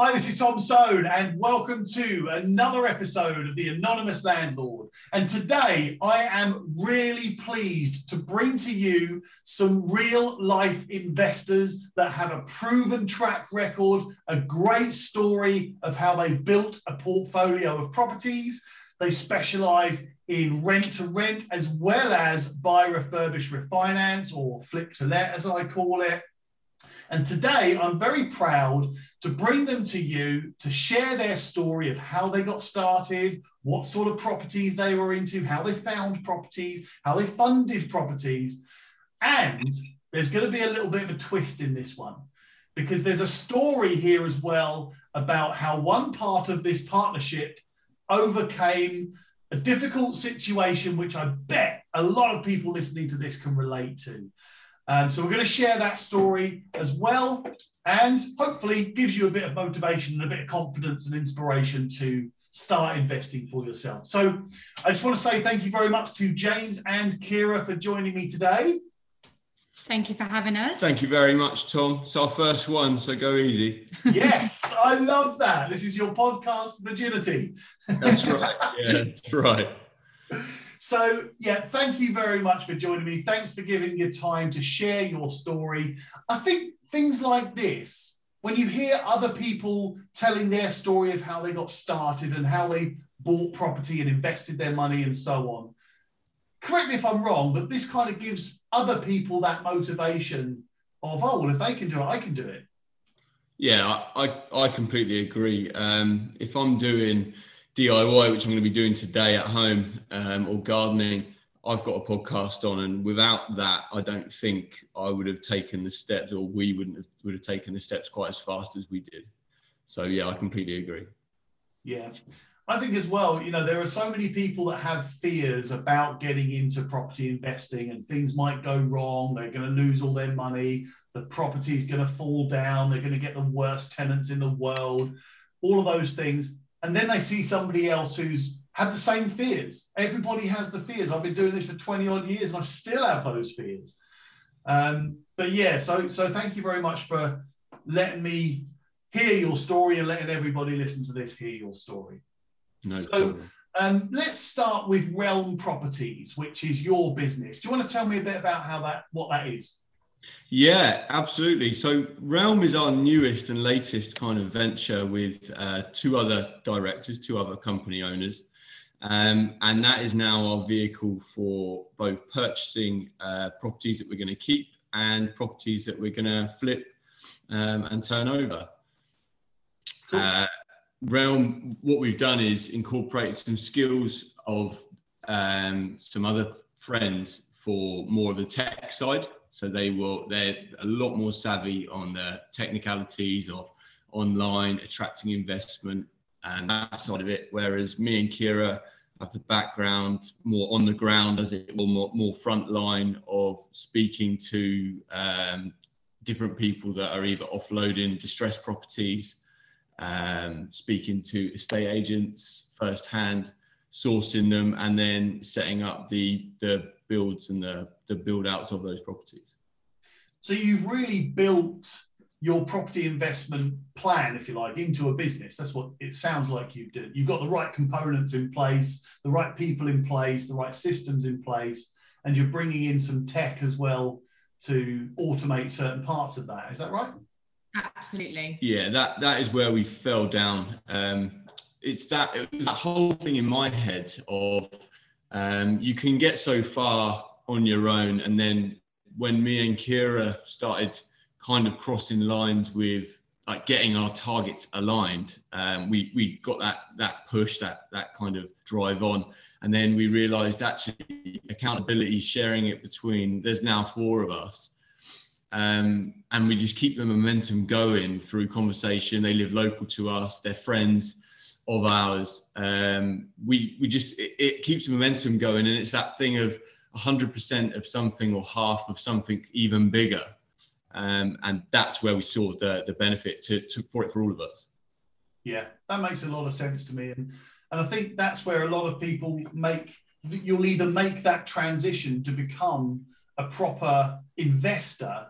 Hi, this is Tom Soane, and welcome to another episode of The Anonymous Landlord. And today I am really pleased to bring to you some real life investors that have a proven track record, a great story of how they've built a portfolio of properties. They specialize in rent to rent as well as buy, refurbish, refinance, or flip to let, as I call it. And today I'm very proud to bring them to you to share their story of how they got started, what sort of properties they were into, how they found properties, how they funded properties. And there's going to be a little bit of a twist in this one because there's a story here as well about how one part of this partnership overcame a difficult situation, which I bet a lot of people listening to this can relate to. Um, so we're going to share that story as well, and hopefully gives you a bit of motivation and a bit of confidence and inspiration to start investing for yourself. So I just want to say thank you very much to James and Kiera for joining me today. Thank you for having us. Thank you very much, Tom. It's our first one, so go easy. yes, I love that. This is your podcast virginity. That's right. Yeah, that's right. So, yeah, thank you very much for joining me. Thanks for giving your time to share your story. I think things like this, when you hear other people telling their story of how they got started and how they bought property and invested their money and so on, correct me if I'm wrong, but this kind of gives other people that motivation of, oh, well, if they can do it, I can do it. Yeah, I, I completely agree. Um, if I'm doing DIY, which I'm going to be doing today at home, um, or gardening, I've got a podcast on, and without that, I don't think I would have taken the steps, or we wouldn't have would have taken the steps quite as fast as we did. So yeah, I completely agree. Yeah, I think as well. You know, there are so many people that have fears about getting into property investing, and things might go wrong. They're going to lose all their money. The property is going to fall down. They're going to get the worst tenants in the world. All of those things and then they see somebody else who's had the same fears. Everybody has the fears. I've been doing this for 20 odd years and I still have those fears. Um, but yeah, so so thank you very much for letting me hear your story and letting everybody listen to this hear your story. No so um, let's start with Realm Properties, which is your business. Do you want to tell me a bit about how that what that is? Yeah, absolutely. So Realm is our newest and latest kind of venture with uh, two other directors, two other company owners. Um, and that is now our vehicle for both purchasing uh, properties that we're going to keep and properties that we're going to flip um, and turn over. Cool. Uh, Realm, what we've done is incorporate some skills of um, some other friends for more of the tech side. So they will they're a lot more savvy on the technicalities of online attracting investment and that side of it. Whereas me and Kiera have the background more on the ground as it will more, more front line of speaking to um, different people that are either offloading distressed properties, um, speaking to estate agents firsthand, sourcing them, and then setting up the the builds and the, the build outs of those properties. So you've really built your property investment plan, if you like, into a business. That's what it sounds like you did. You've got the right components in place, the right people in place, the right systems in place, and you're bringing in some tech as well to automate certain parts of that. Is that right? Absolutely. Yeah, that that is where we fell down. Um, it's that it was that whole thing in my head of um, you can get so far on your own, and then when me and Kiera started kind of crossing lines with like getting our targets aligned, um, we we got that that push, that that kind of drive on, and then we realised actually accountability, sharing it between. There's now four of us. Um, and we just keep the momentum going through conversation. They live local to us, they're friends of ours. Um, we we just it, it, keeps momentum going, and it's that thing of 100% of something or half of something even bigger, um, and that's where we saw the the benefit to, to for it for all of us. Yeah, that makes a lot of sense to me, and and I think that's where a lot of people make you'll either make that transition to become a proper investor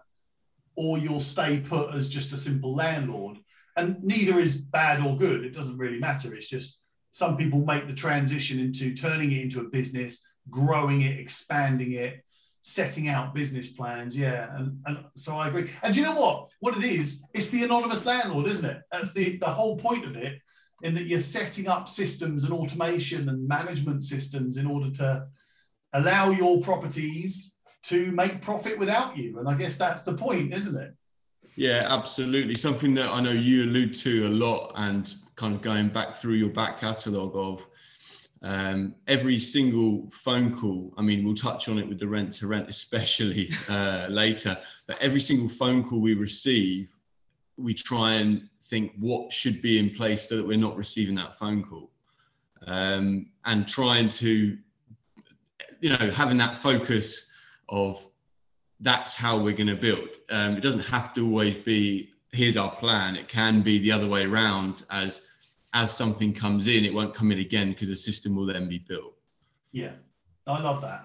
or you'll stay put as just a simple landlord and neither is bad or good. It doesn't really matter. It's just some people make the transition into turning it into a business, growing it, expanding it, setting out business plans. Yeah. And, and so I agree. And you know what? What it is, it's the anonymous landlord, isn't it? That's the, the whole point of it, in that you're setting up systems and automation and management systems in order to allow your properties to make profit without you. And I guess that's the point, isn't it? Yeah, absolutely. Something that I know you allude to a lot and kind of going back through your back catalogue of um, every single phone call. I mean, we'll touch on it with the rent to rent, especially uh, later, but every single phone call we receive, we try and think what should be in place so that we're not receiving that phone call. Um, and trying to, you know, having that focus of that's how we're going to build. Um, it doesn't have to always be here's our plan. It can be the other way around as as something comes in, it won't come in again because the system will then be built. Yeah, I love that.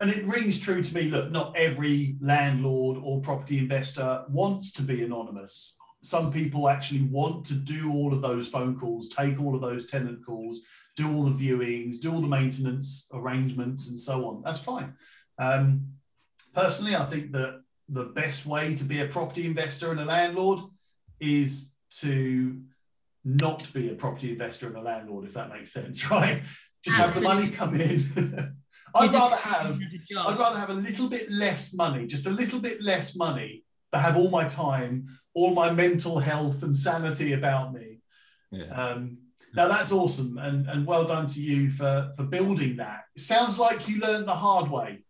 And it rings true to me. Look, not every landlord or property investor wants to be anonymous. Some people actually want to do all of those phone calls, take all of those tenant calls, do all the viewings, do all the maintenance arrangements, and so on. That's fine. Um, personally, I think that the best way to be a property investor and a landlord is to not be a property investor and a landlord, if that makes sense, right? Just have the money come in. I'd rather have I'd rather have a little bit less money, just a little bit less money, but have all my time, all my mental health and sanity about me. Yeah. Um, now that's awesome, and and well done to you for for building that. It sounds like you learned the hard way.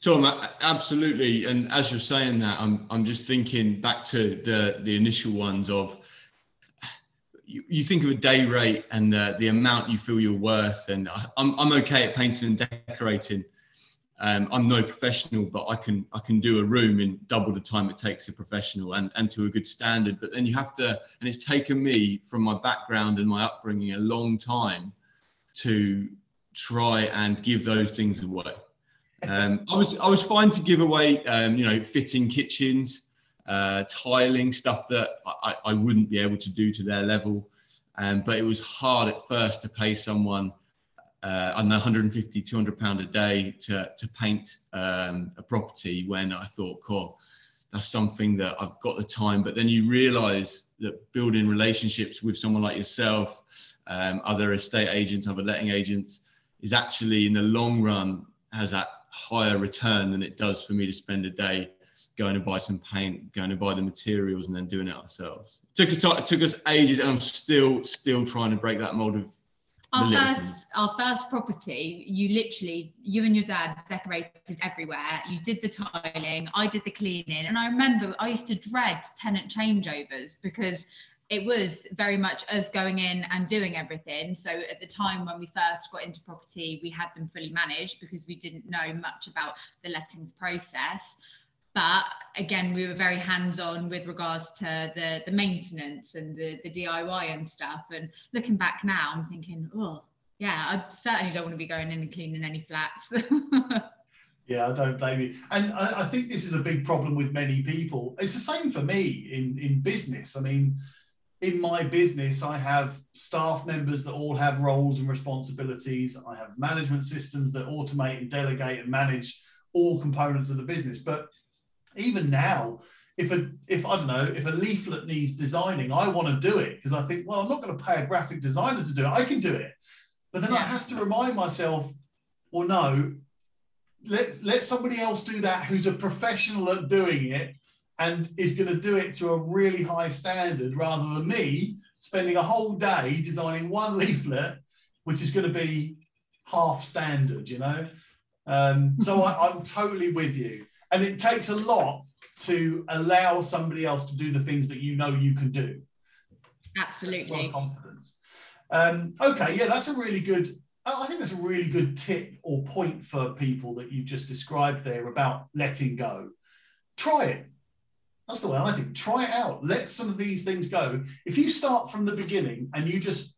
Tom, absolutely. And as you're saying that, I'm I'm just thinking back to the the initial ones of you, you think of a day rate and the, the amount you feel you're worth. And I, I'm I'm okay at painting and decorating. Um, I'm no professional, but I can I can do a room in double the time it takes a professional and, and to a good standard. But then you have to, and it's taken me from my background and my upbringing a long time to try and give those things away. Um, I was I was fine to give away, um, you know, fitting kitchens, uh, tiling stuff that I, I, wouldn't be able to do to their level. Um, but it was hard at first to pay someone, uh, I don't know, 150, 200 pound a day to to paint um, a property when I thought, cool, that's something that I've got the time. But then you realise that building relationships with someone like yourself, um, other estate agents, other letting agents, is actually in the long run has that higher return than it does for me to spend a day going to buy some paint, going to buy the materials, and then doing it ourselves. It took, it took us ages, and I'm still still trying to break that mold of. Our first, things. our first property, you literally, you and your dad decorated everywhere. You did the tiling, I did the cleaning, and I remember I used to dread tenant changeovers because it was very much us going in and doing everything. So at the time when we first got into property, we had them fully managed because we didn't know much about the lettings process. But again, we were very hands-on with regards to the the maintenance and the the DIY and stuff. And looking back now, I'm thinking, oh yeah, I certainly don't want to be going in and cleaning any flats. Yeah, I don't blame you. And I, I, think this is a big problem with many people. It's the same for me in, in business. I mean, in my business, I have staff members that all have roles and responsibilities. I have management systems that automate and delegate and manage all components of the business. But even now, if a if I don't know if a leaflet needs designing, I want to do it because I think, well, I'm not going to pay a graphic designer to do it. I can do it, but then yeah. I have to remind myself, well, no, let's let somebody else do that who's a professional at doing it and is going to do it to a really high standard rather than me spending a whole day designing one leaflet, which is going to be half standard, you know? Um, so I, I'm totally with you. And it takes a lot to allow somebody else to do the things that you know you can do. Absolutely. confidence. Um, okay, yeah, that's a really good. I think that's a really good tip or point for people that you just described there about letting go. Try it. That's the way I think. Try it out. Let some of these things go. If you start from the beginning and you just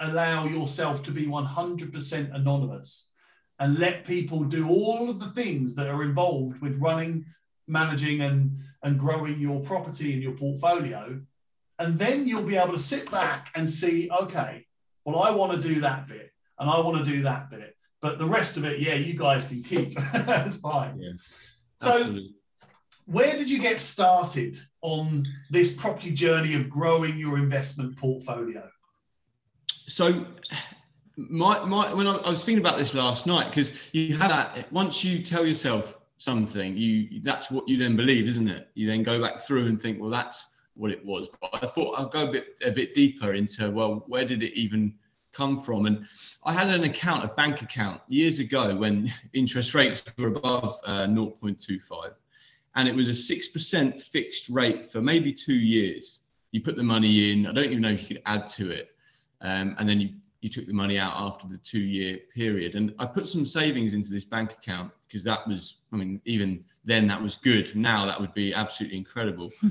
allow yourself to be 100% anonymous and let people do all of the things that are involved with running, managing, and, and growing your property and your portfolio, And then you'll be able to sit back and see, okay, well, I want to do that bit and I want to do that bit. But the rest of it, yeah, you guys can keep. That's fine. Yeah, so, absolutely. Where did you get started on this property journey of growing your investment portfolio? so my my when I, I was thinking about this last night because you have that once you tell yourself something you that's what you then believe isn't it? You then go back through and think well that's what it was. But i thought i'll go a bit a bit deeper into well where did it even come from? And i had an account a bank account years ago when interest rates were above uh, 0.25 and it was a 6% fixed rate for maybe two years you put the money in i don't even know if you could add to it um, and then you you took the money out after the two year period. And I put some savings into this bank account because that was, I mean, even then that was good. Now that would be absolutely incredible.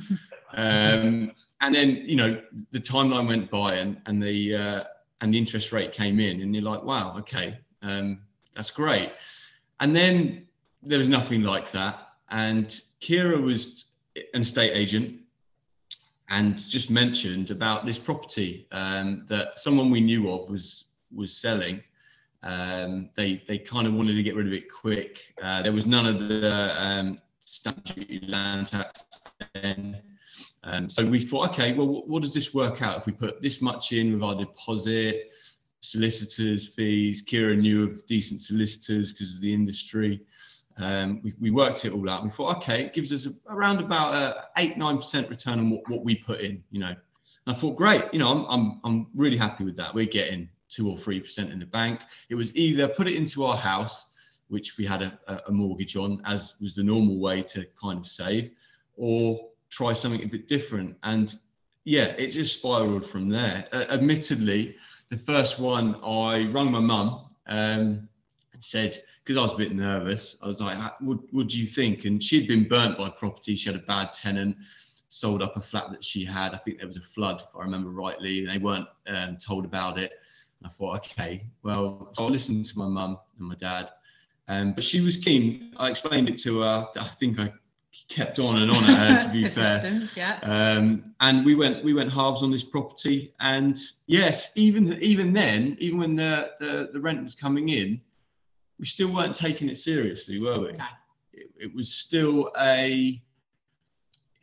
um, and then, you know, the timeline went by and, and the, uh, and the interest rate came in and you're like, wow, okay, um, that's great. And then there was nothing like that. And Kiera was an estate agent and just mentioned about this property um, that someone we knew of was was selling. Um, they they kind of wanted to get rid of it quick. Uh, there was none of the um, stamp duty, land tax. Then. Um, so we thought, okay, well, what, what does this work out if we put this much in with our deposit, solicitors' fees? Kiera knew of decent solicitors because of the industry. Um, we, we, worked it all out. We thought, okay, it gives us a, around about a eight nine percent return on what, what, we put in. You know, and I thought, great. You know, I'm I'm I'm really happy with that. We're getting two or three percent in the bank. It was either put it into our house, which we had a, a mortgage on, as was the normal way to kind of save, or try something a bit different. And yeah, it just spiraled from there. Uh, admittedly, the first one, I rang my mum um, and said because I was a bit nervous, I was like, what, what do you think? And she'd been burnt by property. She had a bad tenant, sold up a flat that she had. I think there was a flood, if I remember rightly. And they weren't um, told about it. And I thought, okay, well, so I listened to my mum and my dad. Um, but she was keen. I explained it to her. I think I kept on and on at her, to be fair. Yeah. Um, and we went we went halves on this property. And yes, even even then, even when the, the, the rent was coming in, we still weren't taking it seriously, were we? No. It, it was still a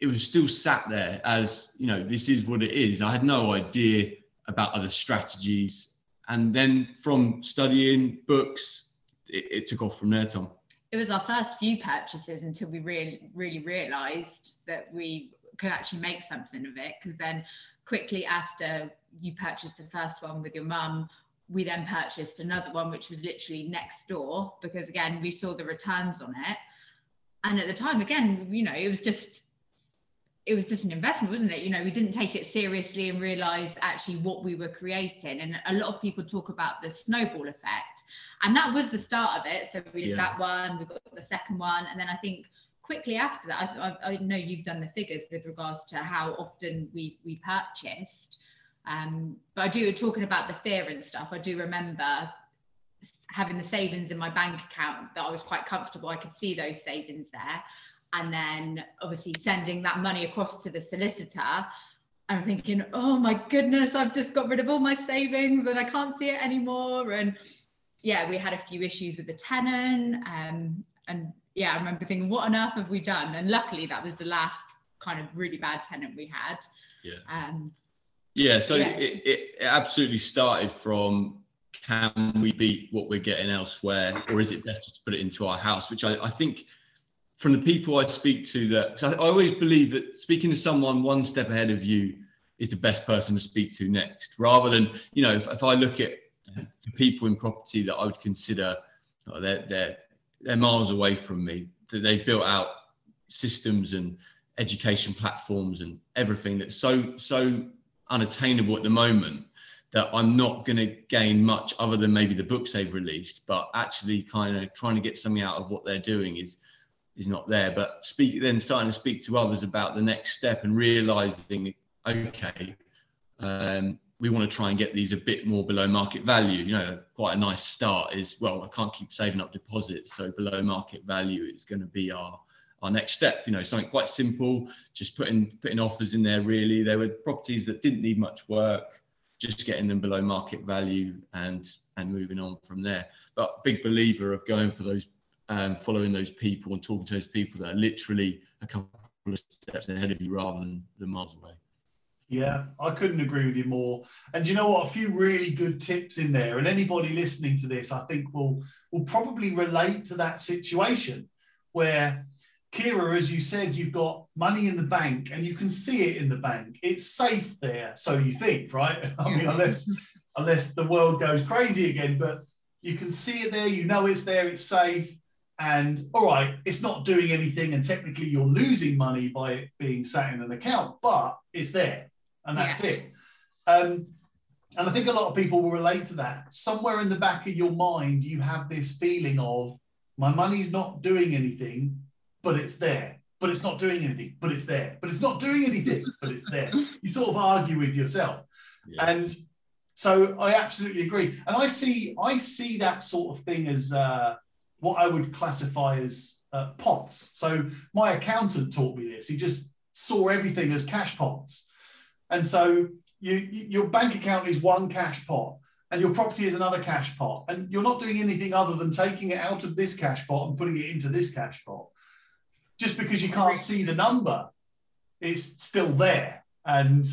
it was still sat there as you know this is what it is i had no idea about other strategies and then from studying books it, it, took off from there tom it was our first few purchases until we really really realized that we could actually make something of it because then quickly after you purchased the first one with your mum we then purchased another one which was literally next door because again we saw the returns on it. And at the time again you know it was just it was just an investment wasn't it? You know we didn't take it seriously and realize actually what we were creating. And a lot of people talk about the snowball effect. And that was the start of it. So we did yeah. that one we got the second one. And then i think quickly after that I, I, I know you've done the figures with regards to how often we we purchased um, but I do talking about the fear and stuff. I do remember having the savings in my bank account that I was quite comfortable. I could see those savings there, and then obviously sending that money across to the solicitor. I'm thinking, oh my goodness, I've just got rid of all my savings and I can't see it anymore. And yeah, we had a few issues with the tenant. Um, and yeah, I remember thinking, what on earth have we done? And luckily, that was the last kind of really bad tenant we had. Yeah. Um, yeah, so yeah. It, it absolutely started from can we beat what we're getting elsewhere, or is it best to put it into our house? Which I, I think from the people I speak to, that I, I always believe that speaking to someone one step ahead of you is the best person to speak to next, rather than you know if, if I look at the people in property that I would consider oh, they're they're they're miles away from me. That they've built out systems and education platforms and everything that's so so unattainable at the moment that I'm not going to gain much other than maybe the books they've released, but actually kind of trying to get something out of what they're doing is is not there. But speak then starting to speak to others about the next step and realizing, okay, um, we want to try and get these a bit more below market value. You know, quite a nice start is well, I can't keep saving up deposits, so below market value is going to be our our next step. You know, something quite simple, just putting putting offers in there. Really, there were properties that didn't need much work, just getting them below market value and and moving on from there. But big believer of going for those, um, following those people and talking to those people that are literally a couple of steps ahead of you rather than, the miles away. Yeah, I couldn't agree with you more. And you know what? A few really good tips in there. And anybody listening to this, I think will will probably relate to that situation where Kiera, as you said, you've got money in the bank and you can see it in the bank. It's safe there, so you think, right? I mean, unless unless the world goes crazy again, but you can see it there, you know it's there, it's safe. And all right, it's not doing anything, and technically you're losing money by it being sat in an account, but it's there and that's yeah. it. Um, and I think a lot of people will relate to that. Somewhere in the back of your mind, you have this feeling of my money's not doing anything, but it's there. But it's not doing anything, but it's there. But it's not doing anything, but it's there. You sort of argue with yourself. Yeah. And so I absolutely agree. And I see I see that sort of thing as uh, what I would classify as uh, pots. So my accountant taught me this. He just saw everything as cash pots. And so you, your bank account is one cash pot and your property is another cash pot. And you're not doing anything other than taking it out of this cash pot and putting it into this cash pot. Just because you can't see the number, it's still there. And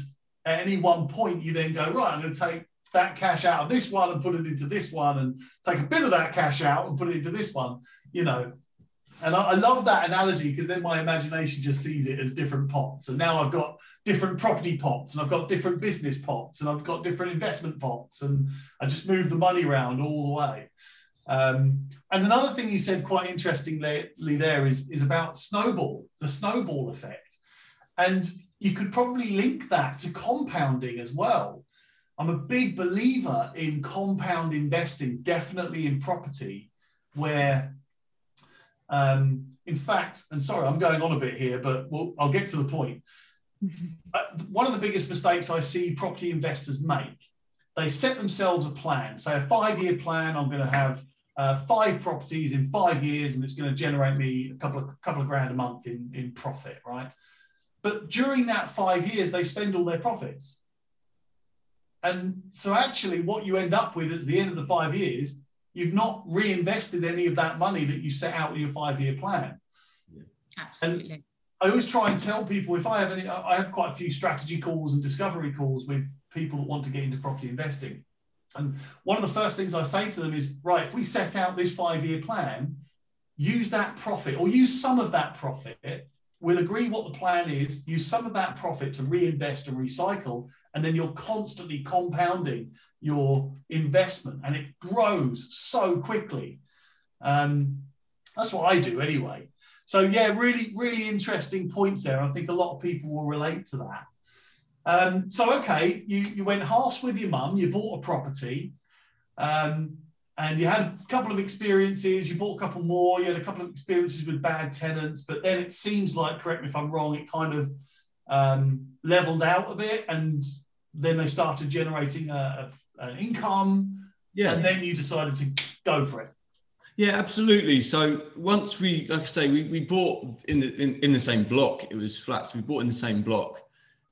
at any one point, you then go, right, I'm going to take that cash out of this one and put it into this one and take a bit of that cash out and put it into this one, you know. And I, I love that analogy because then my imagination just sees it as different pots. And now I've got different property pots and I've got different business pots and I've got different investment pots and I just move the money around all the way. Um, and another thing you said quite interestingly there is, is about snowball, the snowball effect. And you could probably link that to compounding as well. I'm a big believer in compound investing, definitely in property, where um, in fact, and sorry, I'm going on a bit here, but we'll, I'll get to the point. uh, one of the biggest mistakes I see property investors make, they set themselves a plan, say a five-year plan. I'm going to have uh, five properties in five years, and it's going to generate me a couple of couple of grand a month in in profit, right? But during that five years, they spend all their profits. And so, actually, what you end up with at the end of the five years you've not reinvested any of that money that you set out in your five year plan. Absolutely. And I always try and tell people if I have any, I have quite a few strategy calls and discovery calls with people that want to get into property investing. And one of the first things I say to them is, right, if we set out this five year plan, use that profit or use some of that profit we'll agree what the plan is, use some of that profit to reinvest and recycle, and then you're constantly compounding your investment and it grows so quickly. Um, that's what I do anyway. So, yeah, really, really interesting points there. I think a lot of people will relate to that. Um, so, okay, you, you went halves with your mum, you bought a property. Um, and you had a couple of experiences, you bought a couple more, you had a couple of experiences with bad tenants, but then it seems like, correct me if I'm wrong, it kind of um, leveled out a bit and then they started generating a, a, an income. Yeah. And then you decided to go for it. Yeah, absolutely. So once we, like I say, we, we bought in the in, in the same block. It was flats. We bought in the same block,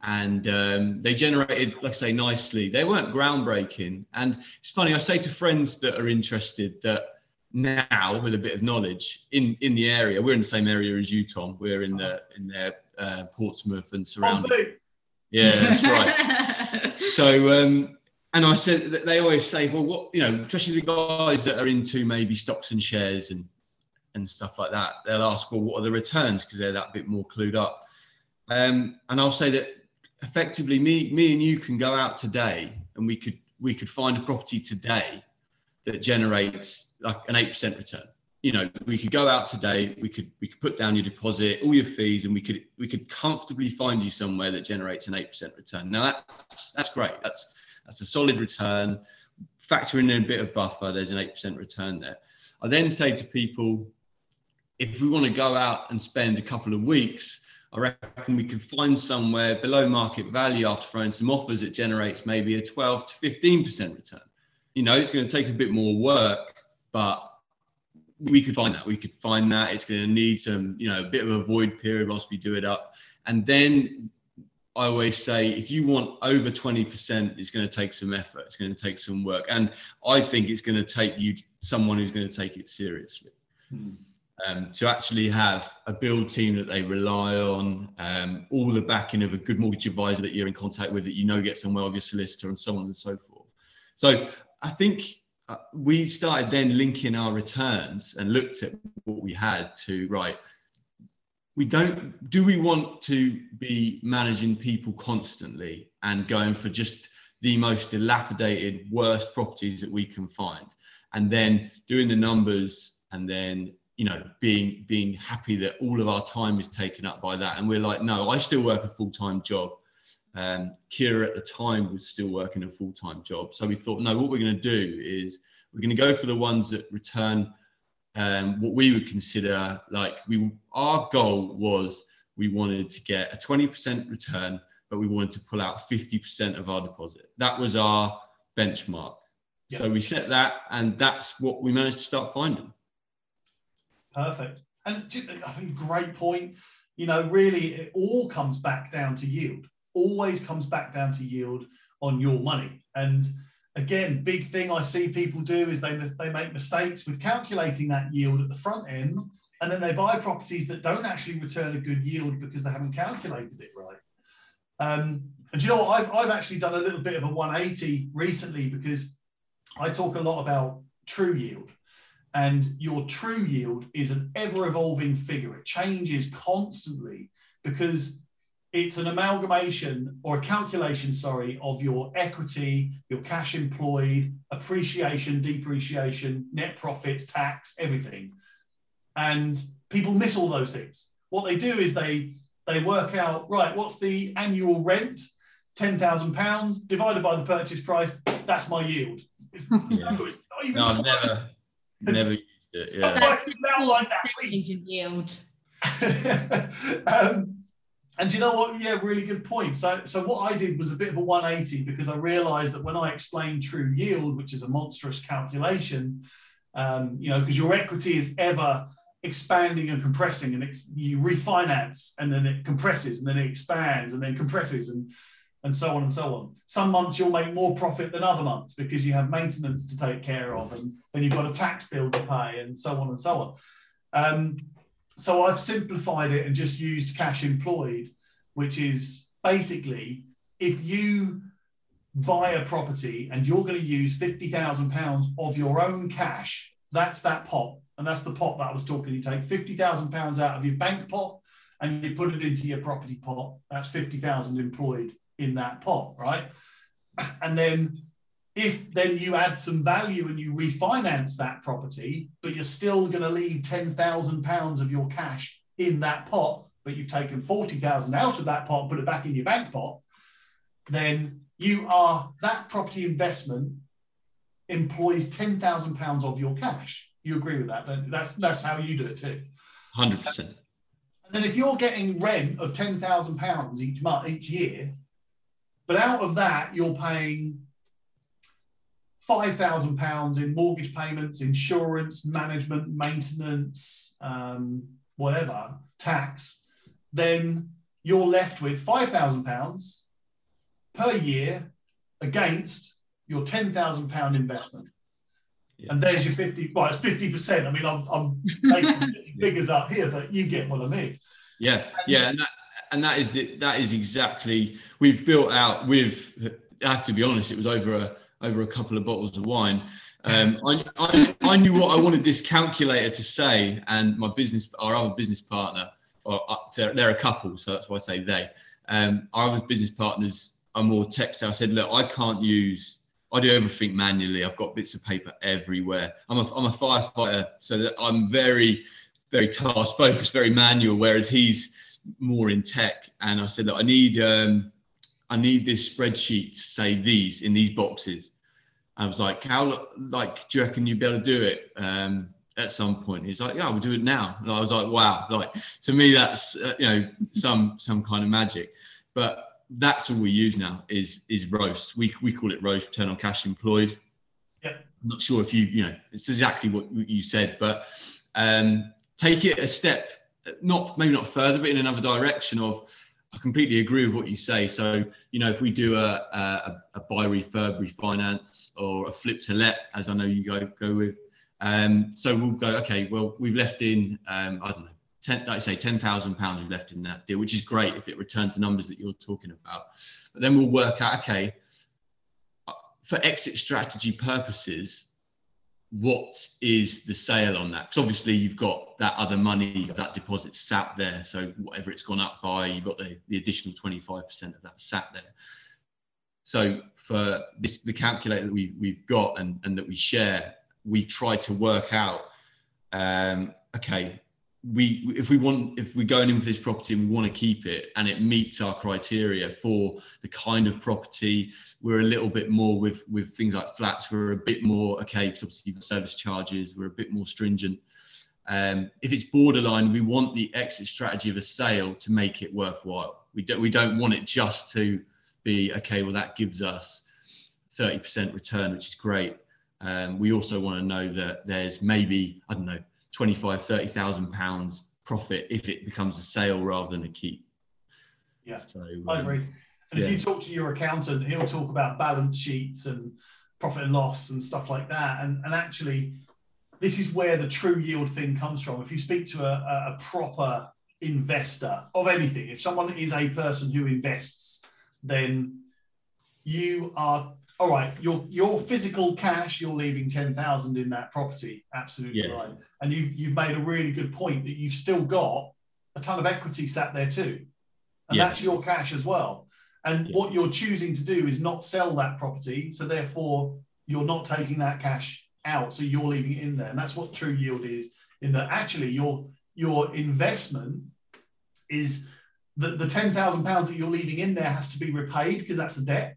and um, they generated, like I say, nicely. They weren't groundbreaking, and it's funny. I say to friends that are interested that now, with a bit of knowledge in in the area, we're in the same area as you, Tom. We're in the in their uh, Portsmouth and surrounding. Yeah, that's right. so, um, and I said that they always say, well, what you know, especially the guys that are into maybe stocks and shares and and stuff like that. They'll ask, well, what are the returns because they're that bit more clued up. Um, and I'll say that effectively me me and you can go out today and we could we could find a property today that generates like an 8% return. You know we could go out today we could we could put down your deposit all your fees and we could we could comfortably find you somewhere that generates an 8% return. Now that's that's great. That's that's a solid return. Factor in a bit of buffer there's an 8% return there. I then say to people if we want to go out and spend a couple of weeks I reckon we could find somewhere below market value after throwing some offers that generates maybe a 12 to 15% return. You know, it's going to take a bit more work, but we could find that. We could find that. It's going to need some, you know, a bit of a void period whilst we do it up. And then I always say, if you want over 20%, it's going to take some effort. It's going to take some work. And I think it's going to take you someone who's going to take it seriously. Mm. Um, to actually have a build team that they rely on, um, all the backing of a good mortgage advisor that you're in contact with, that you know gets on well with your solicitor, and so on and so forth. So I think uh, we started then linking our returns and looked at what we had to right we don't do we want to be managing people constantly and going for just the most dilapidated worst properties that we can find and then doing the numbers and then you know being being happy that all of our time is taken up by that and we're like no i still work a full-time job um, Kiera at the time was still working a full-time job. So we thought, no, what we're going to do is we're going to go for the ones that return um, what we would consider like we our goal was we wanted to get a 20% return, but we wanted to pull out 50% of our deposit. That was our benchmark. Yep. So we set that, and that's what we managed to start finding. Perfect. And I mean, great point. You know, really, it all comes back down to yield always comes back down to yield on your money. And again, big thing I see people do is they, they make mistakes with calculating that yield at the front end, and then they buy properties that don't actually return a good yield because they haven't calculated it right. Um, and you know what? I've, I've actually done a little bit of a 180 recently because I talk a lot about true yield. And your true yield is an ever evolving figure. It changes constantly because it's an amalgamation or a calculation, sorry, of your equity, your cash employed, appreciation, depreciation, net profits, tax, everything. And people miss all those things. What they do is they they work out right. What's the annual rent? Ten thousand pounds divided by the purchase price. That's my yield. It's, yeah. no, it's not even. No, I've never, never used it. Yeah. like that, yield. um, and you know what? Yeah, really good point. So, so what I did was a bit of a 180 because I realized that when I explained true yield, which is a monstrous calculation, um, you know, because your equity is ever expanding and compressing, and you refinance, and then it compresses, and then it expands, and then compresses, and and so on and so on. Some months you'll make more profit than other months because you have maintenance to take care of, and then you've got a tax bill to pay, and so on and so on. Um, so I've simplified it and just used cash employed, which is basically if you buy a property and you're going to use £50,000 of your own cash, that's that pot. And that's the pot that I was talking. You take £50,000 out of your bank pot and you put it into your property pot. That's 50,000 employed in that pot, right? And then if then you add some value and you refinance that property, but you're still going to leave £10,000 of your cash in that pot, but you've taken 40,000 out of that pot, put it back in your bank pot, then you are that property investment employs £10,000 of your cash. You agree with that? Don't you? That's, that's how you do it too. 100%. And then if you're getting rent of £10,000 each month, each year, but out of that, you're paying £5,000 in mortgage payments, insurance, management, maintenance, um, whatever, tax, then you're left with £5,000 per year against your £10,000 investment. Yeah. And there's your 50, well, it's 50%. I mean, I'm, I'm making figures up here, but you get what I mean. Yeah, and yeah. And that, and that is the, that is exactly, we've built out with, I have to be honest, it was over a, over a couple of bottles of wine. Um, I, I, I, knew what I wanted this calculator to say, and my business, our other business partner, or uh, they're a couple, so that's why I say they. Um, our other business partners are more. So I said, look, I can't use. I do everything manually. I've got bits of paper everywhere. I'm a, I'm a firefighter, so that I'm very, very task focused, very manual. Whereas he's more in tech. And I said, look, I need um, I need this spreadsheet to say these in these boxes. I was like, how, like, do you reckon you'd be able to do it um, at some point? He's like, yeah, we'll do it now. And I was like, wow, like to me, that's uh, you know some some kind of magic. But that's all we use now is is roast. We we call it roast return on cash employed. Yeah. I'm not sure if you, you know, it's exactly what you said, but um, take it a step, not maybe not further, but in another direction of, I completely agree with what you say. So, you know, if we do a, a, a buy refurb refinance or a flip to let, as I know you go go with, um, so we'll go, okay, well, we've left in, um, I don't know, 10, like I say, £10,000 we've left in that deal, which is great if it returns the numbers that you're talking about. But then we'll work out, okay, for exit strategy purposes, what is the sale on that? Because obviously you've got that other money, that deposit sat there. So whatever it's gone up by, you've got the, the additional 25% of that sat there. So for this, the calculator that we, we've got and, and that we share, we try to work out, um, okay, we if we want if we're going in with this property and we want to keep it and it meets our criteria for the kind of property we're a little bit more with with things like flats we're a bit more okay because obviously the service charges we're a bit more stringent. Um, if it's borderline we want the exit strategy of a sale to make it worthwhile. We don't we don't want it just to be okay well that gives us 30% return which is great. Um, we also want to know that there's maybe i don't know 25, 30,000 pounds profit if it becomes a sale rather than a keep. Yeah, so, um, I agree. And yeah. if you talk to your accountant, he'll talk about balance sheets and profit and loss and stuff like that. And, and actually, this is where the true yield thing comes from. If you speak to a, a proper investor of anything, if someone is a person who invests, then you are all right, your your physical cash, you're leaving ten thousand in that property. Absolutely yeah. right. And you've you've made a really good point that you've still got a ton of equity sat there too, and yeah. that's your cash as well. And yeah. what you're choosing to do is not sell that property, so therefore you're not taking that cash out, so you're leaving it in there, and that's what true yield is. In that actually your your investment is the, the ten thousand pounds that you're leaving in there has to be repaid because that's a debt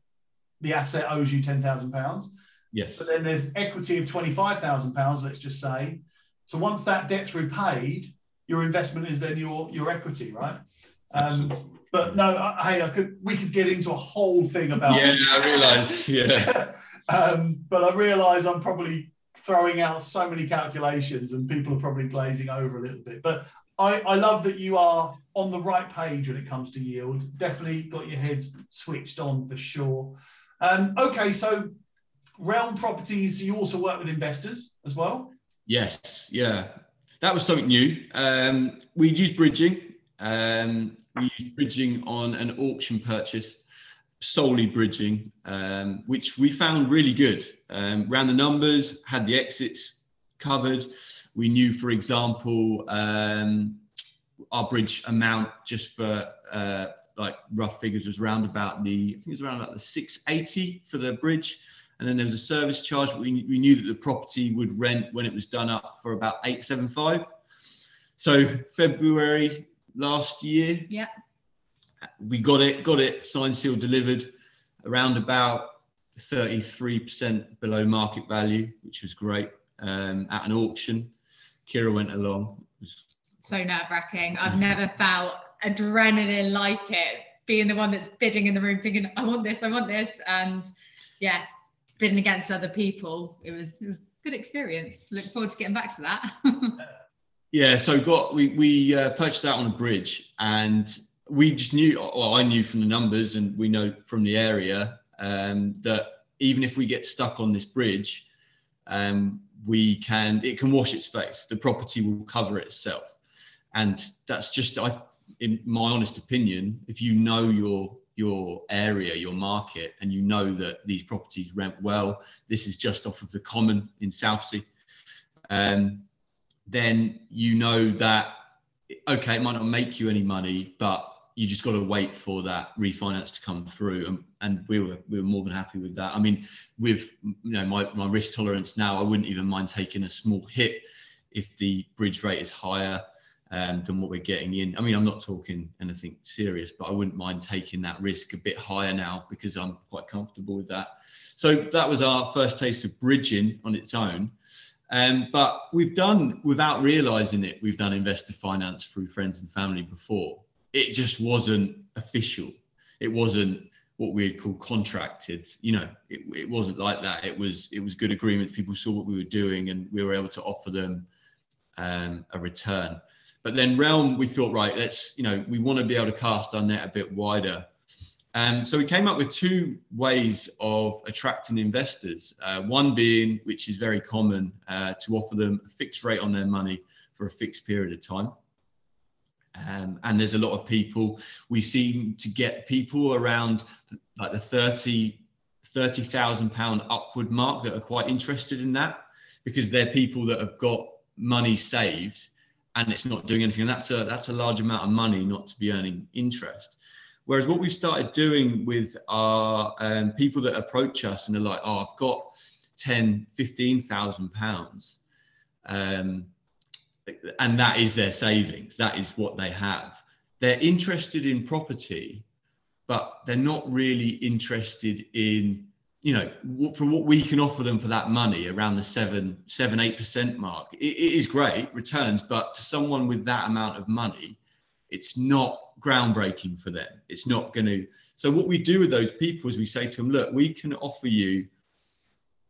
the asset owes you ten thousand pounds. Yes. But then there's equity of twenty five thousand pounds. Let's just say. So once that debt's repaid, your investment is then your your equity, right? Um, but no, I, hey, I could we could get into a whole thing about. Yeah, I realise. Yeah. um, but I realise I'm probably throwing out so many calculations, and people are probably glazing over a little bit. But I, I love that you are on the right page when it comes to yield. Definitely got your heads switched on for sure. Um, okay, so Realm Properties, you also work with investors as well? Yes, yeah. That was something new. Um, we use bridging. Um, we use bridging on an auction purchase, solely bridging, um, which we found really good. Um, ran the numbers, had the exits covered. We knew, for example, um, our bridge amount just for uh, like rough figures was around about the I think it was around about the 680 for the bridge, and then there was a service charge. But we, we knew that the property would rent when it was done up for about 875. So February last year, yeah, we got it, got it signed, sealed, delivered, around about 33% below market value, which was great um, at an auction. Kiera went along. so nerve wracking. I've never felt adrenaline like it, being the one that's bidding in the room, thinking, I want this, I want this. And yeah, bidding against other people. It was, it was good experience. Look forward to getting back to that. yeah, so got we, we uh, purchased that on a bridge and we just knew, well, I knew from the numbers and we know from the area um, that even if we get stuck on this bridge, um, we can, it can wash its face. The property will cover itself. And that's just, I in my honest opinion, if you know your your area, your market, and you know that these properties rent well, this is just off of the common in Southsea, um, then you know that okay, it might not make you any money, but you just got to wait for that refinance to come through, and, and we were we were more than happy with that. I mean, with you know my my risk tolerance now, I wouldn't even mind taking a small hit if the bridge rate is higher um, than what we're getting in. I mean, I'm not talking anything serious, but I wouldn't mind taking that risk a bit higher now because I'm quite comfortable with that. So that was our first taste of bridging on its own. Um, but we've done, without realizing it, we've done investor finance through friends and family before. It just wasn't official. It wasn't, what we'd call contracted. You know, it, it wasn't like that. It was it was good agreements. People saw what we were doing, and we were able to offer them um, a return. But then Realm, we thought, right, let's you know, we want to be able to cast our net a bit wider. Um, so we came up with two ways of attracting investors. Uh, one being, which is very common, uh, to offer them a fixed rate on their money for a fixed period of time. Um, and there's a lot of people we seem to get people around like the 30 30,000 pound upward mark that are quite interested in that because they're people that have got money saved and it's not doing anything. And that's a that's a large amount of money not to be earning interest. Whereas what we've started doing with our um, people that approach us and are like oh i've got 10 15,000 pounds um, and that is their savings. That is what they have. They're interested in property but they're not really interested in you know for what we can offer them for that money around the seven seven eight percent mark it, it is great returns but to someone with that amount of money it's not groundbreaking for them. It's not going to so what we do with those people is we say to them look we can offer you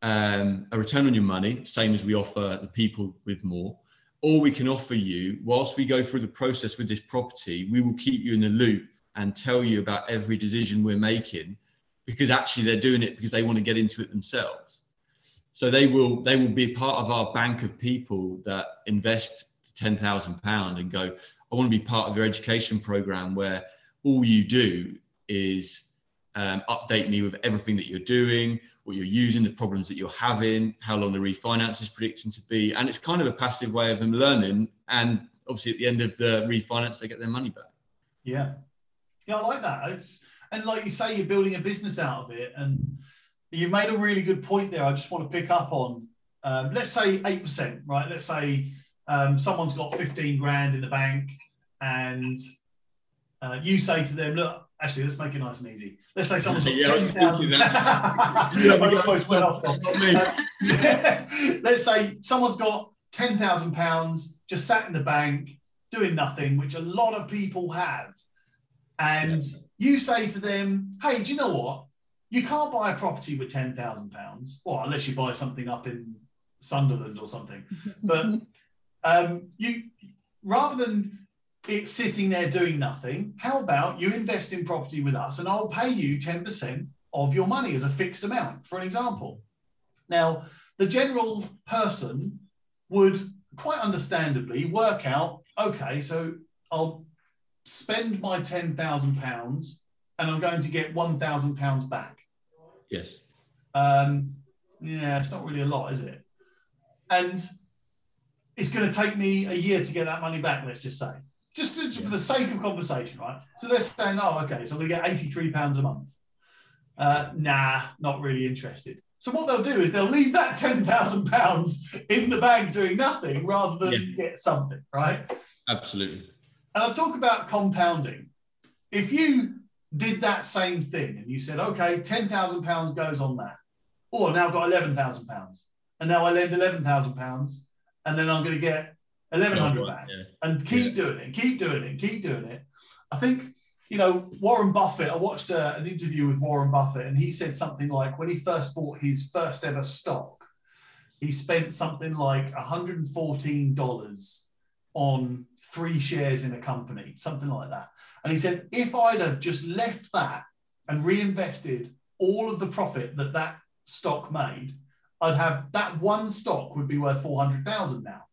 um, a return on your money same as we offer the people with more or we can offer you, whilst we go through the process with this property, we will keep you in the loop and tell you about every decision we're making because actually they're doing it because they want to get into it themselves. So they will they will be part of our bank of people that invest ten thousand pound and go, I want to be part of your education program where all you do is um, update me with everything that you're doing what you're using, the problems that you're having, how long the refinance is predicting to be. And it's kind of a passive way of them learning. And obviously, at the end of the refinance, they get their money back. Yeah. Yeah, I like that. It's, and like you say, you're building a business out of it. And you've made a really good point there. I just want to pick up on, um, let's say 8%, right? Let's say um, someone's got 15 grand in the bank and uh, you say to them, look, Actually, let's make it nice and easy. Let's say someone's got yeah, 10,000. let's say someone's got 10,000 pounds just sat in the bank doing nothing, which a lot of people have. And yeah. You say to them, hey, do you know what? You can't buy a property with 10,000 pounds, well, unless you buy something up in Sunderland or something. But um, you rather than it sitting there doing nothing. How about you invest in property with us and I'll pay you 10% of your money as a fixed amount, for an example. Now, the general person would quite understandably work out okay, so I'll spend my £10,000 and I'm going to get £1,000 back. Yes. Um, yeah, it's not really a lot, is it? And it's going to take me a year to get that money back, let's just say just to, for the sake of conversation, right? So they're saying, oh, okay, so I'm going to get £83 a month. Uh, nah, not really interested. So what they'll do is they'll leave that £10,000 in the bank doing nothing rather than yeah. get something, right? Absolutely. And I'll talk about compounding. If you did that same thing and you said, okay, £10,000 goes on that, or now I've got £11,000, and now I lend £11,000, and then I'm going to get 1100 back yeah. and keep yeah. doing it, keep doing it, keep doing it. I think, you know, Warren Buffett, I watched a, uh, an interview with Warren Buffett and he said something like when he first bought his first ever stock, he spent something like $114 on three shares in a company, something like that. And he said, if I'd have just left that and reinvested all of the profit that that stock made, I'd have that one stock would be worth 400,000 now.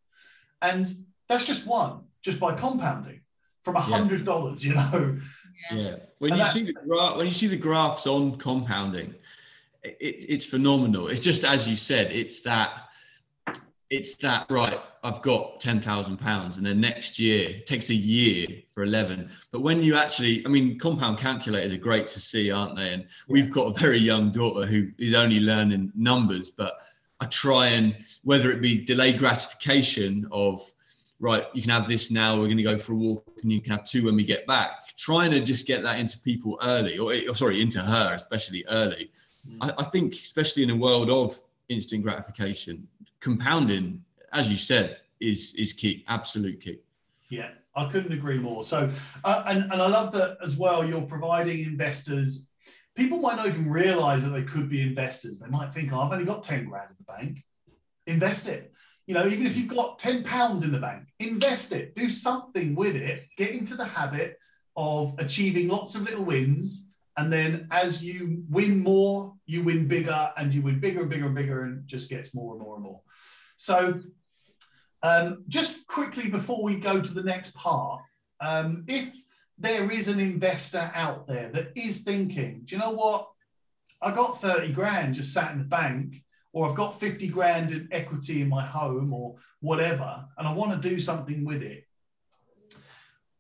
And that's just one, just by compounding from a hundred dollars, you know. Yeah. When and you see the gra- when you see the graphs on compounding, it, it's phenomenal. It's just as you said, it's that it's that right i've got 10,000 pounds and then next year it takes a year for 11 but when you actually i mean compound calculators are great to see aren't they and we've got a very young daughter who is only learning numbers but I try and whether it be delayed gratification of right, you can have this now, we're going to go for a walk and you can have two when we get back. Trying to just get that into people early, or, or sorry, into her especially early. Mm. I, I, think, especially in a world of instant gratification, compounding, as you said, is is key, absolute key. Yeah, I couldn't agree more. So, uh, and and I love that as well. You're providing investors people might not even realize that they could be investors. They might think, oh, I've only got 10 grand in the bank. Invest it. You know, even if you've got 10 pounds in the bank, invest it. Do something with it. Get into the habit of achieving lots of little wins. And then as you win more, you win bigger and you win bigger and bigger and bigger and just gets more and more and more. So um, just quickly before we go to the next part, um, if there is an investor out there that is thinking, do you know what? I got 30 grand just sat in the bank, or I've got 50 grand in equity in my home or whatever, and I want to do something with it.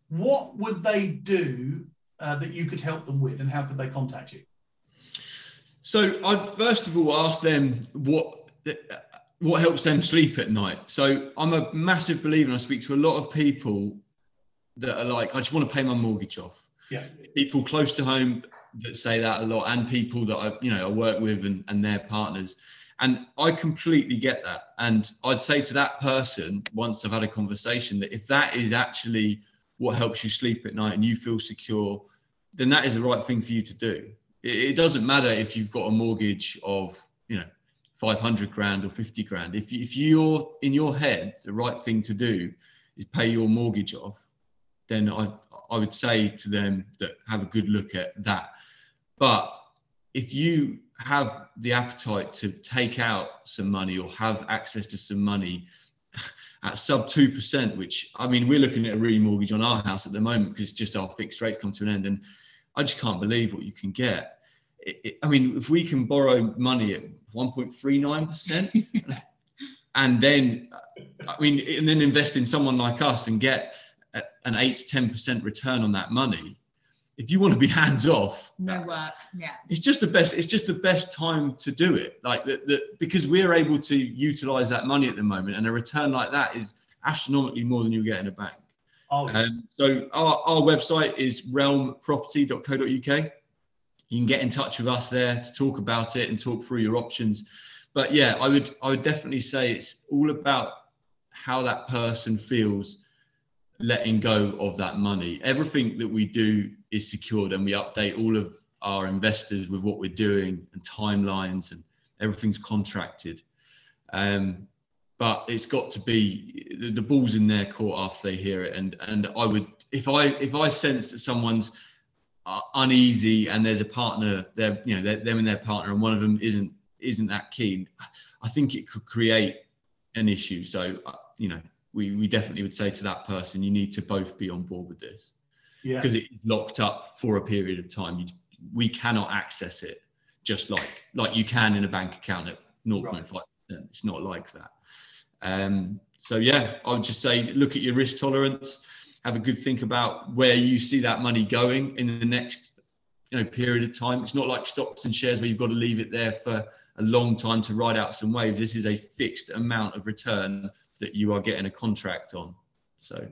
What would they do uh, that you could help them with, and how could they contact you? So I'd first of all ask them what what helps them sleep at night. So I'm a massive believer, and I speak to a lot of people that are like, I just want to pay my mortgage off. Yeah. People close to home that say that a lot, and people that I, you know, I work with and, and their partners. And I completely get that. And I'd say to that person, once I've had a conversation, that if that is actually what helps you sleep at night and you feel secure, then that is the right thing for you to do. It, it doesn't matter if you've got a mortgage of, you know, 500 grand or 50 grand. If, if you're in your head, the right thing to do is pay your mortgage off then I, I would say to them that have a good look at that. But if you have the appetite to take out some money or have access to some money at sub 2%, which I mean, we're looking at a remortgage on our house at the moment because just our fixed rates come to an end. And I just can't believe what you can get. It, it, I mean, if we can borrow money at 1.39%, and then, I mean, and then invest in someone like us and get an eight to ten percent return on that money, if you want to be hands off, no work, yeah, it's just the best. It's just the best time to do it. Like that, because we're able to utilize that money at the moment, and a return like that is astronomically more than you get in a bank. Oh. Um, so our, our website is realmproperty.co.uk. You can get in touch with us there to talk about it and talk through your options. But yeah, I would I would definitely say it's all about how that person feels letting go of that money. Everything that we do is secured and we update all of our investors with what we're doing and timelines and everything's contracted. Um, but it's got to be the, the ball's in their court after they hear it. And and I would if I if I sense that someone's uneasy and there's a partner, they're you know they're, them and their partner, and one of them isn't isn't that keen, I think it could create an issue. So uh, you know we, we definitely would say to that person, you need to both be on board with this. Yeah. Because it's locked up for a period of time. You, we cannot access it just like like you can in a bank account at 0.5%. Right. It's not like that. Um, so yeah, I would just say look at your risk tolerance, have a good think about where you see that money going in the next you know period of time. It's not like stocks and shares where you've got to leave it there for a long time to ride out some waves. This is a fixed amount of return that you are getting a contract on. So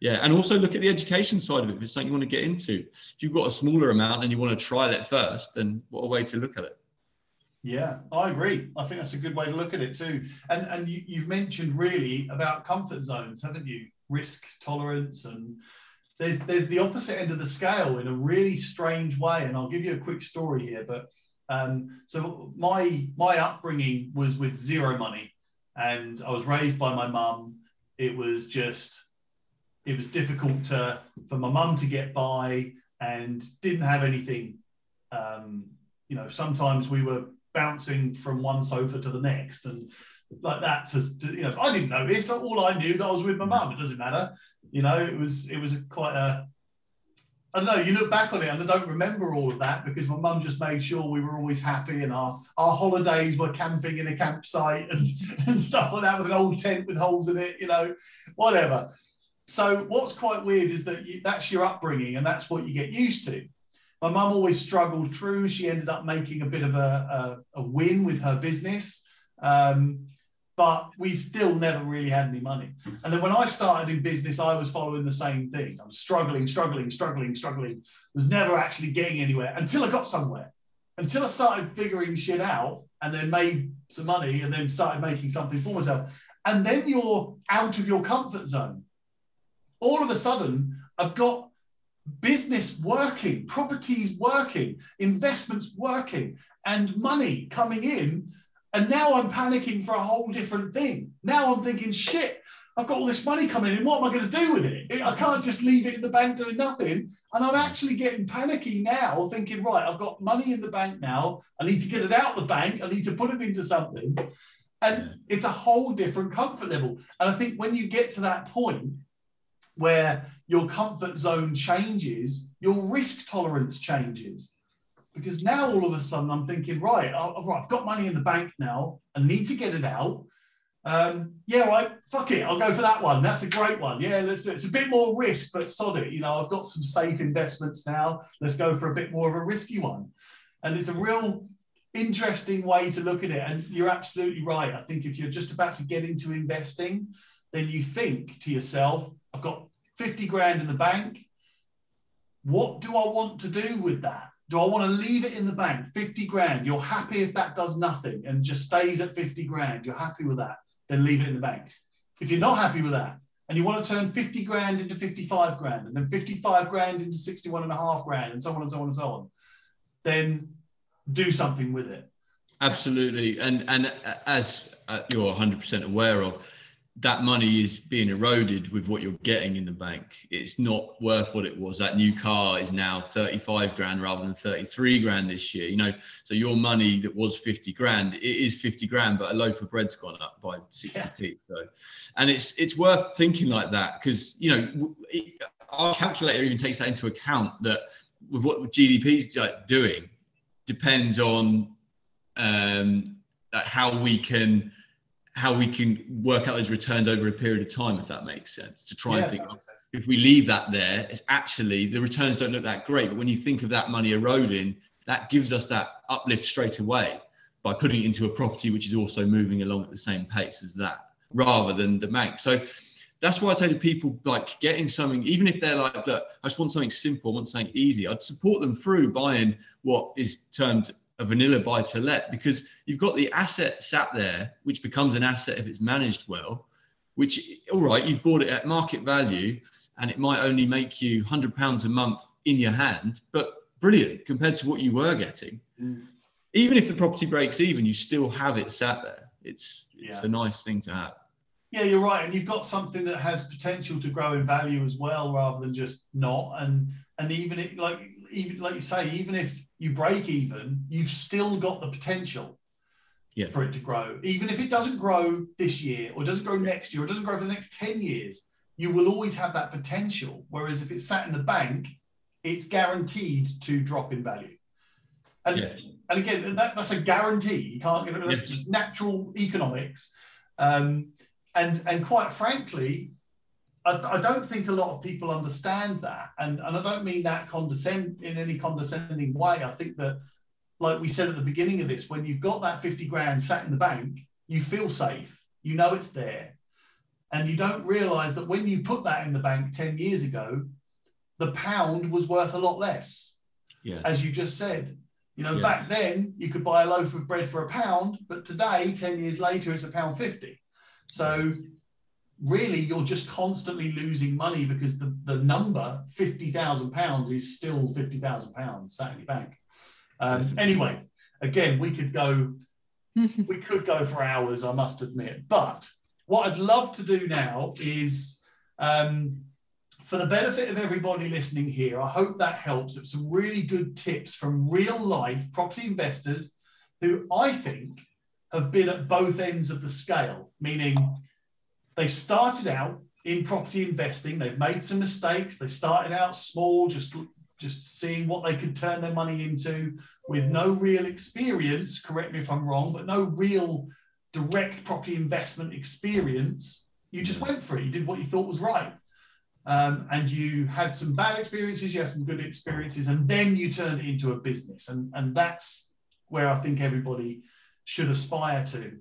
yeah, and also look at the education side of it. If it's something you want to get into, if you've got a smaller amount and you want to try that first, then what a way to look at it. Yeah, I agree. I think that's a good way to look at it too. And and you, you've mentioned really about comfort zones, haven't you? Risk tolerance and there's there's the opposite end of the scale in a really strange way. And I'll give you a quick story here. But um, so my my upbringing was with zero money and I was raised by my mum. It was just, it was difficult to, for my mum to get by and didn't have anything. Um, you know, sometimes we were bouncing from one sofa to the next and like that to, to, you know i didn't know this all i knew that i was with my mum it doesn't matter you know it was it was a, quite a I don't know, you look back on it and I don't remember all of that because my mum just made sure we were always happy and our, our holidays were camping in a campsite and, and stuff like that with an old tent with holes in it, you know, whatever. So what's quite weird is that you, that's your upbringing and that's what you get used to. My mum always struggled through. She ended up making a bit of a, a, a win with her business. Um, but we still never really had any money. And then when I started in business, I was following the same thing. I was struggling, struggling, struggling, struggling, was never actually getting anywhere until I got somewhere, until I started figuring shit out and then made some money and then started making something for myself. And then you're out of your comfort zone. All of a sudden, I've got business working, properties working, investments working, and money coming in. And now I'm panicking for a whole different thing. Now I'm thinking, shit, I've got all this money coming in. What am I going to do with it? I can't just leave it in the bank doing nothing. And I'm actually getting panicky now, thinking, right, I've got money in the bank now. I need to get it out of the bank. I need to put it into something. And it's a whole different comfort level. And I think when you get to that point where your comfort zone changes, your risk tolerance changes. Because now all of a sudden I'm thinking, right, I've got money in the bank now. I need to get it out. Um, yeah, right, fuck it, I'll go for that one. That's a great one. Yeah, let's do it. It's a bit more risk, but sod it. You know, I've got some safe investments now. Let's go for a bit more of a risky one. And it's a real interesting way to look at it. And you're absolutely right. I think if you're just about to get into investing, then you think to yourself, I've got 50 grand in the bank. What do I want to do with that? Do I want to leave it in the bank? 50 grand. You're happy if that does nothing and just stays at 50 grand. You're happy with that. Then leave it in the bank. If you're not happy with that and you want to turn 50 grand into 55 grand and then 55 grand into 61 and a half grand and so on and so on and so on, then do something with it. Absolutely. And, and as uh, you're 100% aware of, that money is being eroded with what you're getting in the bank. It's not worth what it was. That new car is now 35 grand rather than 33 grand this year. You know, so your money that was 50 grand, it is 50 grand, but a loaf of bread's gone up by 60p. Yeah. So, and it's it's worth thinking like that because you know it, our calculator even takes that into account that with what GDP is like doing depends on um, how we can how we can work out those returns over a period of time, if that makes sense. To try yeah, and think if we leave that there, it's actually the returns don't look that great. But when you think of that money eroding, that gives us that uplift straight away by putting it into a property which is also moving along at the same pace as that, rather than the bank. So that's why I say to people like getting something, even if they're like that, I just want something simple, I want something easy. I'd support them through buying what is termed a vanilla buy to let because you've got the asset sat there, which becomes an asset if it's managed well, which, all right, you've bought it at market value and it might only make you £100 a month in your hand, but brilliant compared to what you were getting. Mm. Even if the property breaks even, you still have it sat there. It's, it's yeah. a nice thing to have. Yeah, you're right, and you've got something that has potential to grow in value as well, rather than just not. And and even it like even like you say, even if you break even, you've still got the potential yeah. for it to grow. Even if it doesn't grow this year or doesn't grow next year or doesn't grow for the next 10 years, you will always have that potential. Whereas if it's sat in the bank, it's guaranteed to drop in value. And, yeah. and again, that, that's a guarantee. You can't get it. That's yeah. just natural economics. Um, and, and quite frankly, I, I, don't think a lot of people understand that, and and I don't mean that condescend in any condescending way. I think that, like we said at the beginning of this, when you've got that fifty grand sat in the bank, you feel safe. You know it's there, and you don't realise that when you put that in the bank ten years ago, the pound was worth a lot less. Yeah. As you just said, you know, yeah. back then you could buy a loaf of bread for a pound, but today, ten years later, it's a pound fifty. So really you're just constantly losing money because the, the number 50,000 pounds is still 50,000 pounds sat in your bank. Um, anyway, again, we could go, we could go for hours, I must admit. But what I'd love to do now is, um, for the benefit of everybody listening here, I hope that helps. It's some really good tips from real life property investors who I think have been at both ends of the scale, meaning They've started out in property investing. They've made some mistakes. They started out small, just just seeing what they could turn their money into with no real experience. Correct me if I'm wrong, but no real direct property investment experience. You just went for it. You did what you thought was right. Um, and you had some bad experiences, you had some good experiences, and then you turned it into a business. And, and that's where I think everybody should aspire to.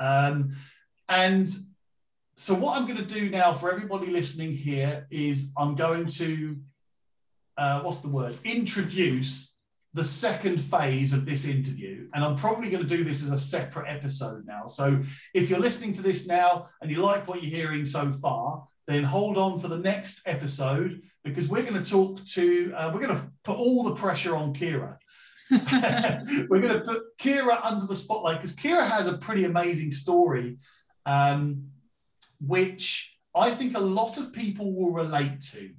Um, and so what I'm going to do now for everybody listening here is I'm going to, uh, what's the word, introduce the second phase of this interview, and I'm probably going to do this as a separate episode now. So if you're listening to this now and you like what you're hearing so far, then hold on for the next episode because we're going to talk to, uh, we're going to put all the pressure on Kiera. we're going to put Kiera under the spotlight because Kiera has a pretty amazing story, um, which I think a lot of people will relate to.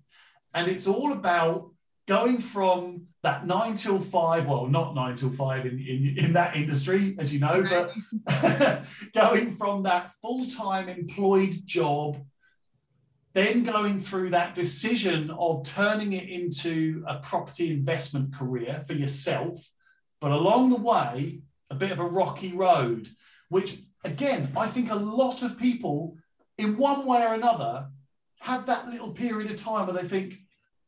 And it's all about going from that nine till five, well, not nine till five in, in, in that industry, as you know, but going from that full time employed job, then going through that decision of turning it into a property investment career for yourself, but along the way, a bit of a rocky road, which again, I think a lot of people, in one way or another, have that little period of time where they think,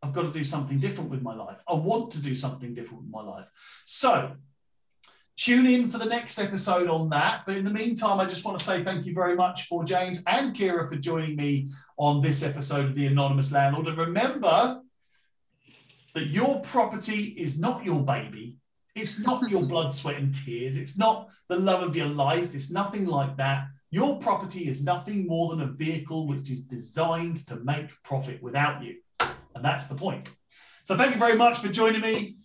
I've got to do something different with my life. I want to do something different with my life. So tune in for the next episode on that. But in the meantime, I just want to say thank you very much for James and Kiera for joining me on this episode of The Anonymous Landlord. And remember that your property is not your baby. It's not your blood, sweat, and tears. It's not the love of your life. It's nothing like that. Your property is nothing more than a vehicle which is designed to make profit without you. And that's the point. So thank you very much for joining me.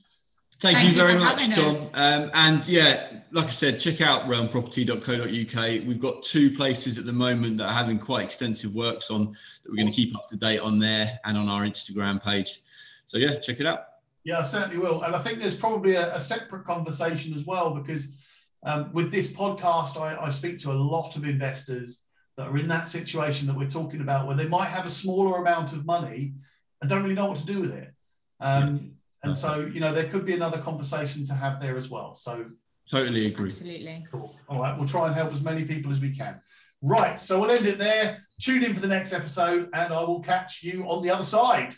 Thank, Thank you, you very much, Tom. Um, and yeah, like I said, check out realmproperty.co.uk. We've got two places at the moment that are having quite extensive works on that we're going to keep up to date on there and on our Instagram page. So yeah, check it out. Yeah, I certainly will. And I think there's probably a, a separate conversation as well because um, with this podcast, I, I speak to a lot of investors that are in that situation that we're talking about where they might have a smaller amount of money and don't really know what to do with it. Um, and so, you know, there could be another conversation to have there as well. So, totally agree. Absolutely. Cool. All right. We'll try and help as many people as we can. Right. So, we'll end it there. Tune in for the next episode, and I will catch you on the other side.